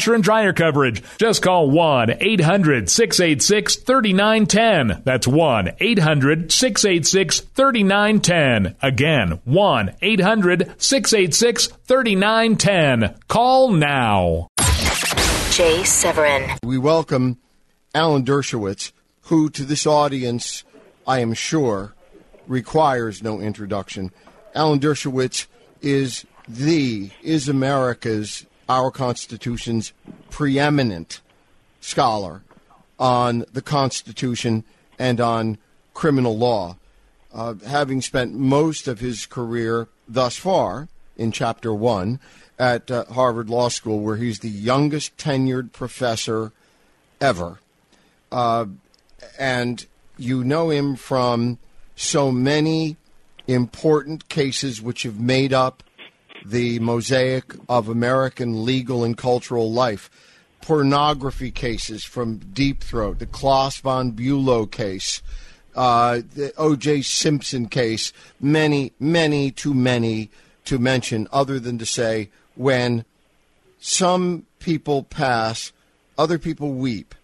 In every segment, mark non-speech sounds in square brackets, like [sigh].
washer and dryer coverage. Just call 1 800 686 3910. That's 1 800 686 3910. Again, 1 800 686 3910. Call now. Jay Severin. We welcome Alan Dershowitz, who to this audience, I am sure, requires no introduction. Alan Dershowitz is the, is America's our Constitution's preeminent scholar on the Constitution and on criminal law, uh, having spent most of his career thus far in Chapter 1 at uh, Harvard Law School, where he's the youngest tenured professor ever. Uh, and you know him from so many important cases which have made up the mosaic of American legal and cultural life. Pornography cases from Deep Throat, the Klaus von Bülow case, uh, the O.J. Simpson case, many, many, too many to mention, other than to say when some people pass, other people weep.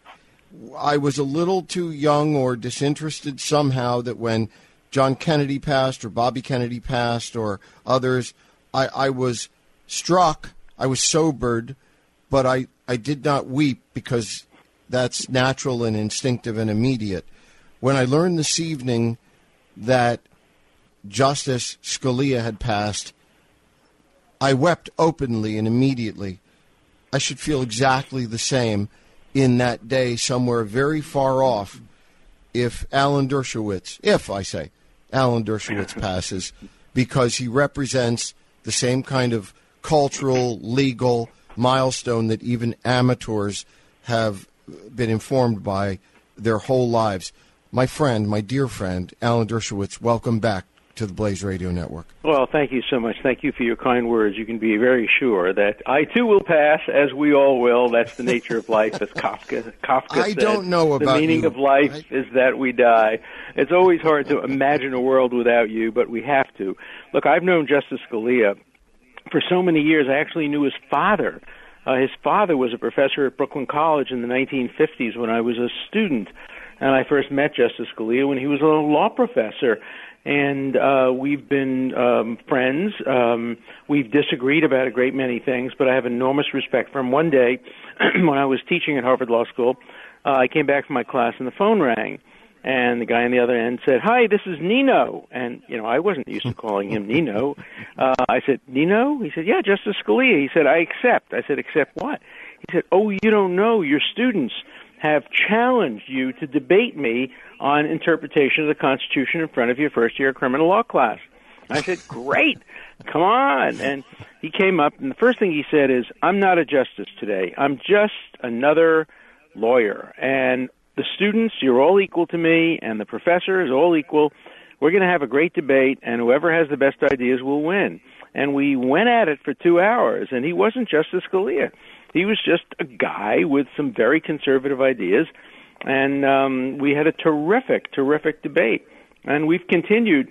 I was a little too young or disinterested somehow that when John Kennedy passed or Bobby Kennedy passed or others, I, I was struck, I was sobered, but I, I did not weep because that's natural and instinctive and immediate. When I learned this evening that Justice Scalia had passed, I wept openly and immediately. I should feel exactly the same in that day somewhere very far off if Alan Dershowitz, if I say Alan Dershowitz [laughs] passes, because he represents the same kind of cultural, legal milestone that even amateurs have been informed by their whole lives. My friend, my dear friend, Alan Dershowitz, welcome back to the Blaze Radio Network. Well, thank you so much. Thank you for your kind words. You can be very sure that I too will pass, as we all will. That's the nature of life, as Kafka. Kafka I said. don't know about the meaning you. of life I- is that we die. It's always hard to imagine a world without you, but we have to. Look, I've known Justice Scalia for so many years. I actually knew his father. Uh, his father was a professor at Brooklyn College in the 1950s when I was a student, and I first met Justice Scalia when he was a law professor. And uh, we've been um, friends. Um, we've disagreed about a great many things, but I have enormous respect for him. One day, [clears throat] when I was teaching at Harvard Law School, uh, I came back from my class and the phone rang and the guy on the other end said, "Hi, this is Nino." And you know, I wasn't used to [laughs] calling him Nino. Uh, I said, "Nino?" He said, "Yeah, Justice Scalia." He said, "I accept." I said, "Accept what?" He said, "Oh, you don't know. Your students have challenged you to debate me on interpretation of the Constitution in front of your first year criminal law class." I said, [laughs] "Great, come on!" And he came up, and the first thing he said is, "I'm not a justice today. I'm just another lawyer, and the students, you're all equal to me, and the professor is all equal. We're going to have a great debate, and whoever has the best ideas will win." And we went at it for two hours, and he wasn't Justice Scalia. He was just a guy with some very conservative ideas, and um, we had a terrific, terrific debate. And we've continued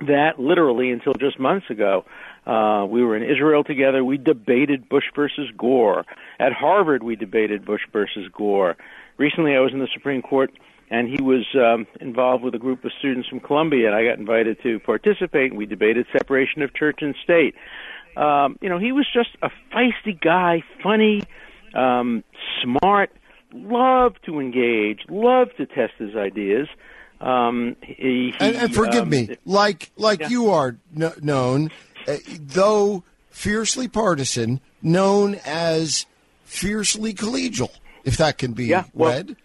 that literally until just months ago. Uh, we were in Israel together. We debated Bush versus Gore. At Harvard, we debated Bush versus Gore. Recently, I was in the Supreme Court, and he was um, involved with a group of students from Columbia, and I got invited to participate. And we debated separation of church and state. Um, you know, he was just a feisty guy, funny, um, smart, loved to engage, loved to test his ideas. Um, he, he, and, and forgive um, me, like like Yeah. you are kn- known, though fiercely partisan, known as fiercely collegial, if that can be Yeah, well, read.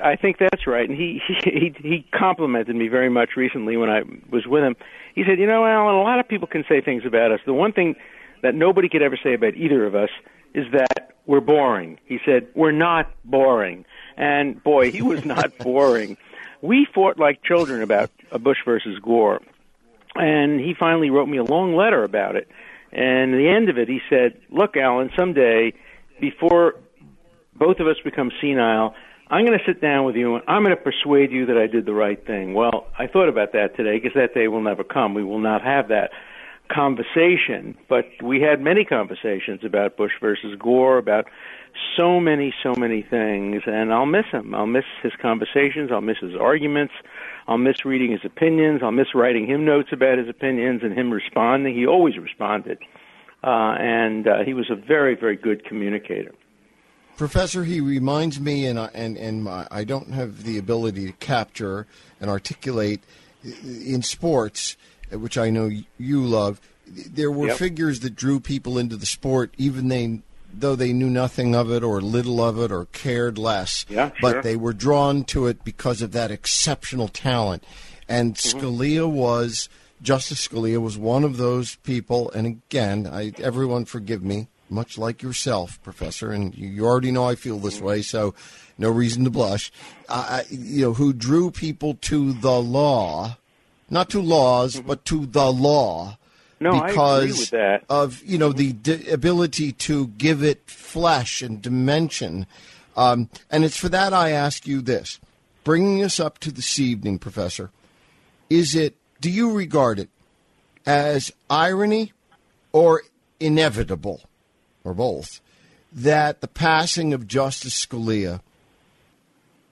I, think that's right. And he, [laughs] he he complimented me very much recently when I was with him. He said, "You know, Alan, a lot of people can say things about us. The one thing that nobody could ever say about either of us is that we're boring." He said, "We're not boring." And boy, he was not [laughs] boring. We fought like children about uh, Bush versus Gore, and he finally wrote me a long letter about it. And at the end of it, he said, "Look, Alan, someday, before both of us become senile, I'm going to sit down with you and I'm going to persuade you that I did the right thing. Well, I thought about that today because that day will never come. We will not have that conversation, but we had many conversations about Bush versus Gore, about so many, so many things, and I'll miss him. I'll miss his conversations. I'll miss his arguments. I'll miss reading his opinions. I'll miss writing him notes about his opinions and him responding. He always responded, uh, and uh, he was a very, very good communicator. Professor, he reminds me, and I, and and my, I don't have the ability to capture and articulate in sports, which I know you love. There were Yep. figures that drew people into the sport, even they though they knew nothing of it or little of it or cared less. Yeah, but sure. they were drawn to it because of that exceptional talent. And Mm-hmm. Scalia was Justice Scalia was one of those people. And again, I everyone forgive me, much like yourself, Professor, and you, you already know I feel this way, so no reason to blush. Uh, you know, who drew people to the law, not to laws, but to the law. No, because of you know the d- ability to give it flesh and dimension, um, and it's for that I ask you this: bringing us up to this evening, Professor, is it? Do you regard it as irony or inevitable, or both, that the passing of Justice Scalia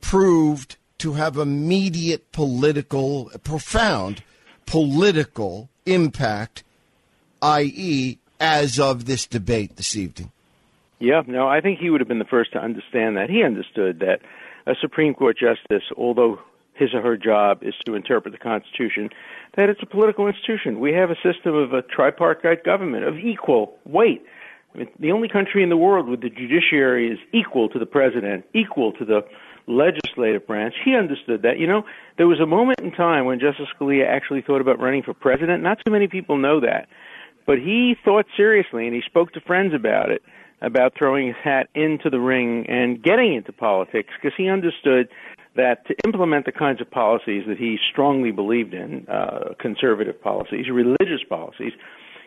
proved to have immediate political, profound political impact, i.e., as of this debate this evening? Yeah, no, I think he would have been the first to understand that. He understood that a Supreme Court justice, although his or her job is to interpret the Constitution, that it's a political institution. We have a system of a tripartite government of equal weight. I mean, the only country in the world where the judiciary is equal to the president, equal to the legislative branch. He understood that. You know, there was a moment in time when Justice Scalia actually thought about running for president. Not too many people know that. But he thought seriously and he spoke to friends about it, about throwing his hat into the ring and getting into politics because he understood that to implement the kinds of policies that he strongly believed in, uh, conservative policies, religious policies,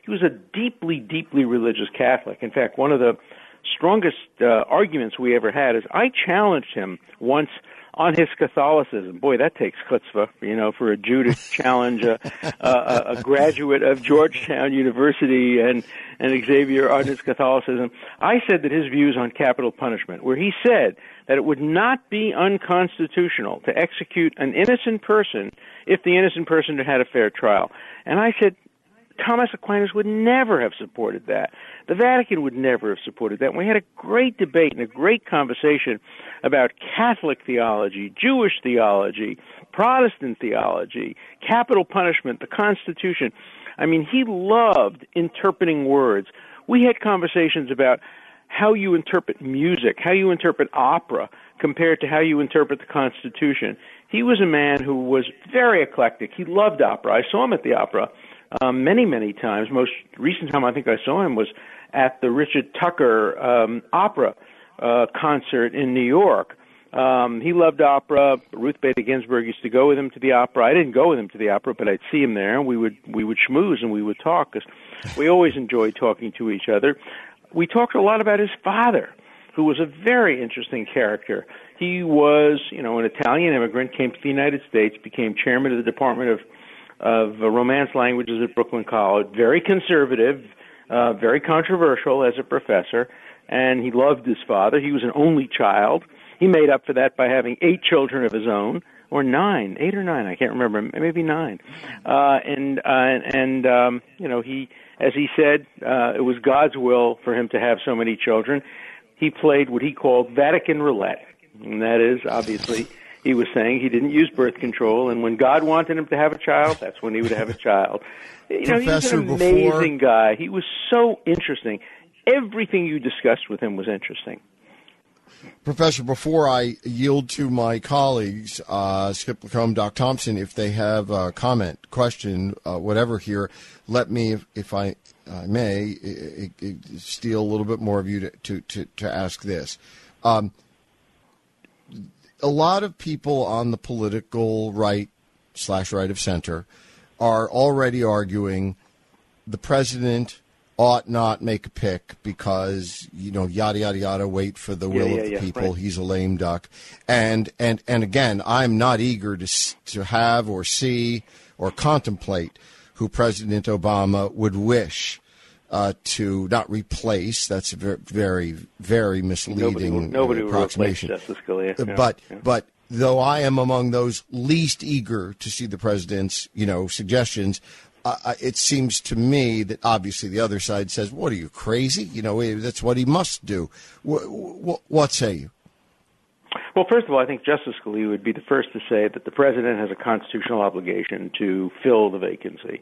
he was a deeply, deeply religious Catholic. In fact, one of the strongest uh, arguments we ever had is I challenged him once on his Catholicism. Boy, that takes chutzpah, you know, for a Jew to challenge a, a, a graduate of Georgetown University and, and Xavier on his Catholicism. I said that his views on capital punishment, where he said that it would not be unconstitutional to execute an innocent person if the innocent person had had a fair trial. And I said, Thomas Aquinas would never have supported that. The Vatican would never have supported that. We had a great debate and a great conversation about Catholic theology, Jewish theology, Protestant theology, capital punishment, the Constitution. I mean, he loved interpreting words. We had conversations about how you interpret music, how you interpret opera compared to how you interpret the Constitution. He was a man who was very eclectic. He loved opera. I saw him at the opera um, many, many times. Most recent time I think I saw him was at the Richard Tucker um, opera uh, concert in New York. Um, he loved opera. Ruth Bader Ginsburg used to go with him to the opera. I didn't go with him to the opera, but I'd see him there, and we would we would schmooze and we would talk because we always enjoyed talking to each other. We talked a lot about his father, who was a very interesting character. He was, you know, an Italian immigrant, came to the United States, became chairman of the Department of of Romance Languages at Brooklyn College. Very conservative, uh, very controversial as a professor, and he loved his father. He was an only child. He made up for that by having eight children of his own, or nine, eight or nine, I can't remember, maybe nine. Uh, and uh, and um, you know, he, as he said, uh, it was God's will for him to have so many children. He played what he called Vatican roulette, and that is obviously he was saying he didn't use birth control, and when God wanted him to have a child, that's when he would have a child. You know, he was Professor, an before- amazing guy. He was so interesting. Everything you discussed with him was interesting. Professor, before I yield to my colleagues, uh, Skip LaCombe, Doc Thompson, if they have a comment, question, uh, whatever here, let me, if, if I, I may, steal a little bit more of you to, to, to, to ask this. Um, a lot of people on the political right slash right of center are already arguing the president ought not make a pick because you know yada yada yada wait for the will yeah, of the yeah, people right. he's a lame duck and and and again i'm not eager to to have or see or contemplate who president obama would wish uh, to not replace that's a ver- very very misleading Nobody, nobody approximation Justice Scalia. Yeah, but yeah. but though I am among those least eager to see the president's you know suggestions, uh, it seems to me that obviously the other side says, "What are you crazy? You know eh, that's what he must do." Wh- wh- what say you? Well, first of all, I think Justice Scalia would be the first to say that the president has a constitutional obligation to fill the vacancy.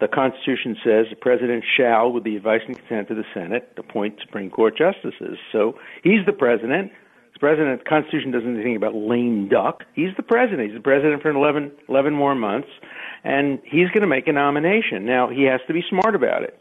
The Constitution says the president shall, with the advice and consent of the Senate, appoint Supreme Court justices. So he's the president. The president, the Constitution doesn't anything about lame duck. He's the president. He's the president for 11, 11 more months, and he's going to make a nomination. Now, he has to be smart about it.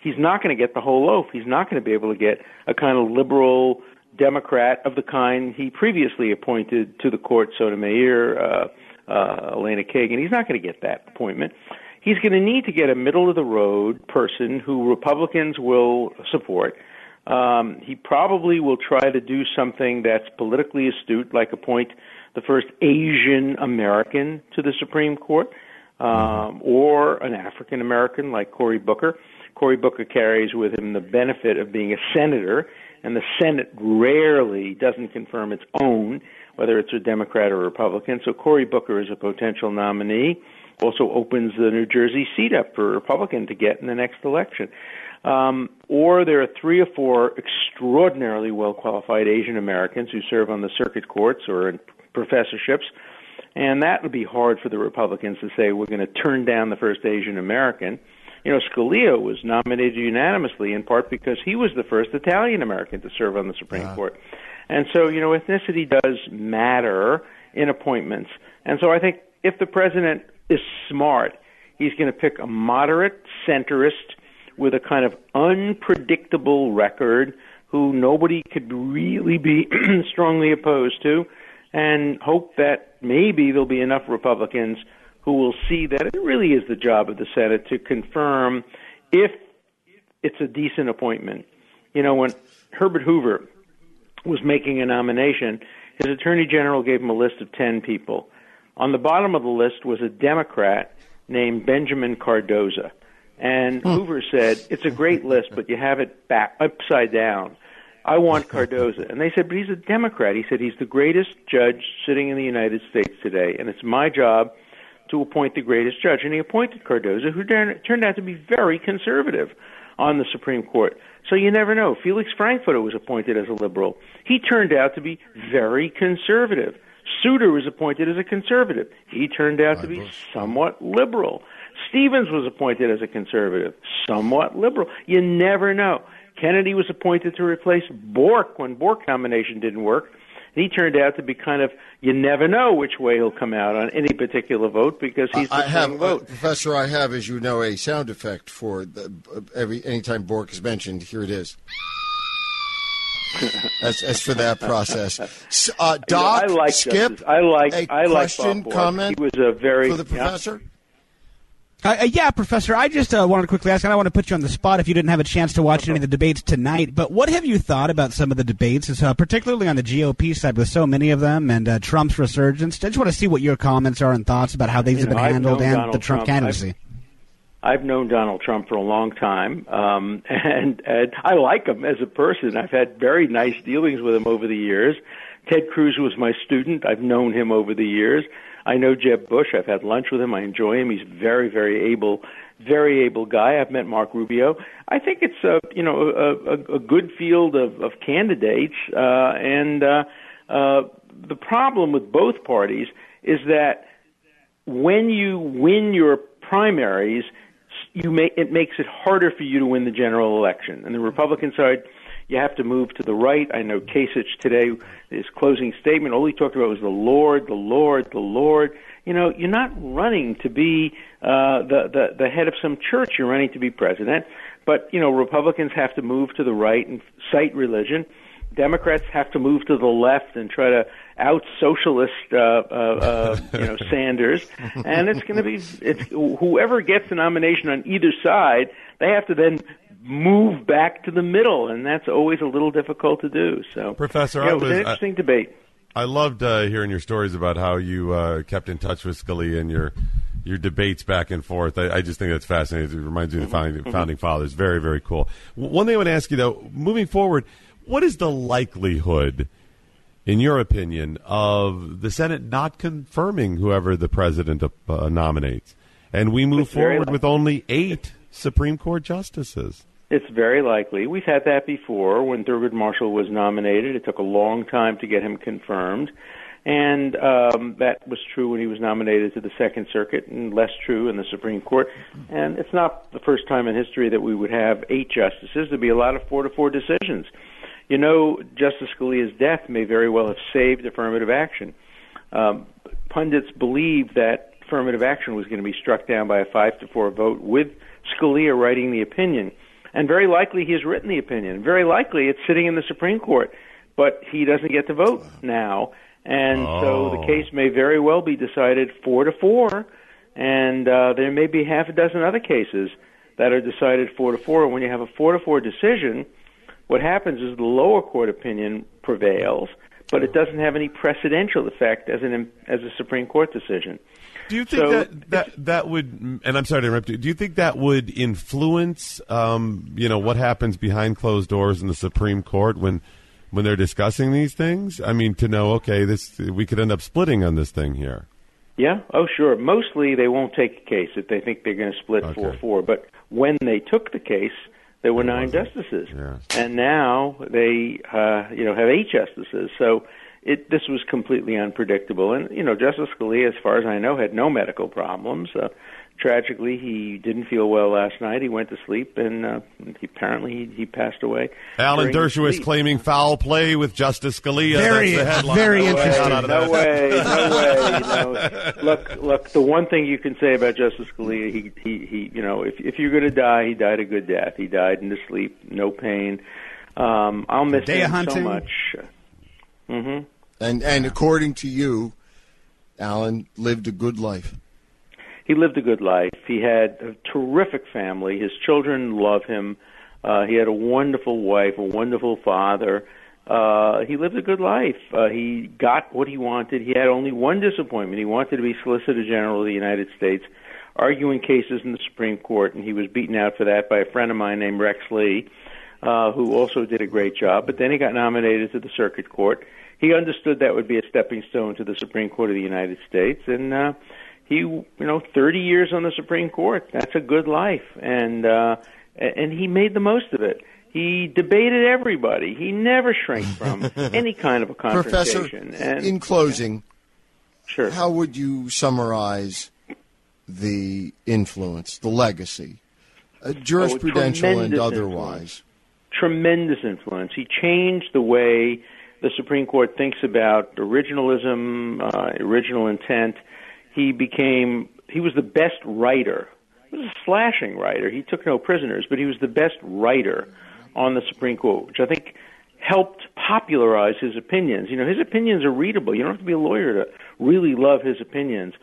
He's not going to get the whole loaf. He's not going to be able to get a kind of liberal Democrat of the kind he previously appointed to the court, Sotomayor, uh, uh, Elena Kagan. He's not going to get that appointment. He's going to need to get a middle of the road person who Republicans will support. Um, he probably will try to do something that's politically astute, like appoint the first Asian American to the Supreme Court, um, or an African American like Cory Booker. Cory Booker carries with him the benefit of being a senator, and the Senate rarely doesn't confirm its own, whether it's a Democrat or Republican. So Cory Booker is a potential nominee. Also opens the New Jersey seat up for a Republican to get in the next election. Um, or there are three or four extraordinarily well qualified Asian Americans who serve on the circuit courts or in professorships. And that would be hard for the Republicans to say we're going to turn down the first Asian American. You know, Scalia was nominated unanimously in part because he was the first Italian American to serve on the Supreme Court. And so, you know, ethnicity does matter in appointments. And so I think if the president is smart, he's going to pick a moderate centrist with a kind of unpredictable record who nobody could really be [clears throat] strongly opposed to and hope that maybe there'll be enough Republicans who will see that it really is the job of the Senate to confirm if it's a decent appointment. You know, when Herbert Hoover was making a nomination, his attorney general gave him a list of 10 people. On the bottom of the list was a Democrat named Benjamin Cardozo. And hmm. Hoover said, It's a great list, but you have it back upside down. I want Cardozo. And they said, But he's a Democrat. He said, He's the greatest judge sitting in the United States today, and it's my job to appoint the greatest judge. And he appointed Cardozo, who turned turned out to be very conservative on the Supreme Court. So you never know. Felix Frankfurter was appointed as a liberal. He turned out to be very conservative. Souter was appointed as a conservative. He turned out to be somewhat liberal. Stevens was appointed as a conservative, somewhat liberal. You never know. Kennedy was appointed to replace Bork when Bork nomination didn't work. He turned out to be kind of you never know which way he'll come out on any particular vote because he's the I have, uh, vote. Professor. I have, as you know, a sound effect for the, every anytime Bork is mentioned. Here it is. As, as for that process, S- uh, You know, Doc, I like Skip. Justice. I like a I like question, Bob comment He was a very for the professor. Uh, uh, yeah, Professor, I just uh, wanted to quickly ask, and I want to put you on the spot if you didn't have a chance to watch any of the debates tonight, but what have you thought about some of the debates, uh, particularly on the GOP side with so many of them and uh, Trump's resurgence? I just want to see what your comments are and thoughts about how these You have been know, I've handled and Donald the Trump Trump. candidacy. I've known Donald Trump for a long time, um, [laughs] and, and I like him as a person. I've had very nice dealings with him over the years. Ted Cruz was my student. I've known him over the years. I know Jeb Bush. I've had lunch with him. I enjoy him. He's very, very able, very able guy. I've met Mark Rubio. I think it's a you know a, a, a good field of, of candidates, uh, and uh, uh, the problem with both parties is that when you win your primaries, you make it makes it harder for you to win the general election. And the Republican side, You have to move to the right. I know Kasich today, his closing statement, all he talked about was the Lord, the Lord, the Lord. You know, you're not running to be uh, the, the the head of some church. You're running to be president. But you know, Republicans have to move to the right and cite religion. Democrats have to move to the left and try to out socialist, uh, uh, uh, [laughs] you know, Sanders, and it's going to be it's whoever gets the nomination on either side. They have to then move back to the middle, and that's always a little difficult to do. So, Professor, you know, I it was an interesting debate. I loved uh, hearing your stories about how you uh, kept in touch with Scalia and your your debates back and forth. I, I just think that's fascinating. It reminds me of the founding, founding fathers. Very, very cool. One thing I want to ask you though, moving forward, what is the likelihood, in your opinion, of the Senate not confirming whoever the president uh, nominates, and we move It's forward with only eight Supreme Court justices? It's very likely. We've had that before when Thurgood Marshall was nominated. It took a long time to get him confirmed. And um, that was true when he was nominated to the Second Circuit, and less true in the Supreme Court. And it's not the first time in history that we would have eight justices. There'd be a lot of four to four decisions. You know, Justice Scalia's death may very well have saved affirmative action. Um, pundits believe that affirmative action was going to be struck down by a five to four vote with Scalia writing the opinion. And very likely he has written the opinion. Very likely it's sitting in the Supreme Court, but he doesn't get to vote now. And so the Oh. case may very well be decided four to four, and uh, there may be half a dozen other cases that are decided four to four. And when you have a four to four decision, what happens is the lower court opinion prevails, but it doesn't have any precedential effect as an as a Supreme Court decision. Do you think So, that, that that would? And I'm sorry to interrupt you. Do you think that would influence, um, you know, what happens behind closed doors in the Supreme Court when when they're discussing these things? I mean, to know, okay, this we could end up splitting on this thing here. Yeah. Oh, sure. Mostly they won't take a case if they think they're going to split Okay. four four. But when they took the case, there were nine justices, Yeah. and now they, uh, you know, have eight justices. So it this was completely unpredictable. And you know, Justice Scalia, as far as I know, had no medical problems. Uh, tragically, he didn't feel well last night. He went to sleep, and uh, he, apparently he, he passed away. Alan Dershowitz claiming foul play with Justice Scalia. Very- That's the headline. very No interesting. not out of No way, no way. You know, [laughs] look, look. The one thing you can say about Justice Scalia, he, he, he. You know, if if you're going to die, he died a good death. He died in his sleep, no pain. Um, I'll miss Day of him so hunting. much. hmm And and according to you, Alan lived a good life. He lived a good life. He had a terrific family. His children love him. Uh, he had a wonderful wife, a wonderful father. Uh, he lived a good life. Uh, he got what he wanted. He had only one disappointment. He wanted to be Solicitor General of the United States, arguing cases in the Supreme Court, and he was beaten out for that by a friend of mine named Rex Lee, uh, who also did a great job. But then he got nominated to the Circuit Court. He understood that would be a stepping stone to the Supreme Court of the United States, and uh, he, you know, 30 years on the Supreme Court. That's a good life, and uh, and he made the most of it. He debated everybody. He never shrank from [laughs] any kind of a conversation. Professor, and in closing, sure, how would you summarize the influence, the legacy, uh, jurisprudential and tremendous otherwise? tremendous influence. He changed the way the Supreme Court thinks about originalism, uh, original intent. He became he was the best writer. He was a slashing writer. He took no prisoners, but he was the best writer on the Supreme Court, which I think helped popularize his opinions. You know, his opinions are readable. You don't have to be a lawyer to really love his opinions.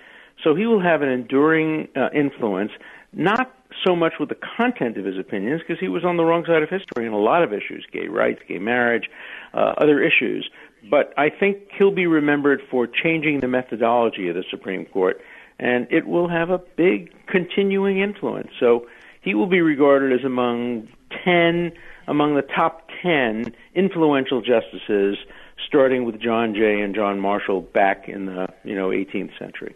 So he will have an enduring uh, influence, not so much with the content of his opinions, because he was on the wrong side of history in a lot of issues gay rights, gay marriage, uh, other issues. But I think he'll be remembered for changing the methodology of the Supreme Court, and it will have a big continuing influence. So he will be regarded as among 10, among the top 10 influential justices, starting with John Jay and John Marshall back in the you know 18th century.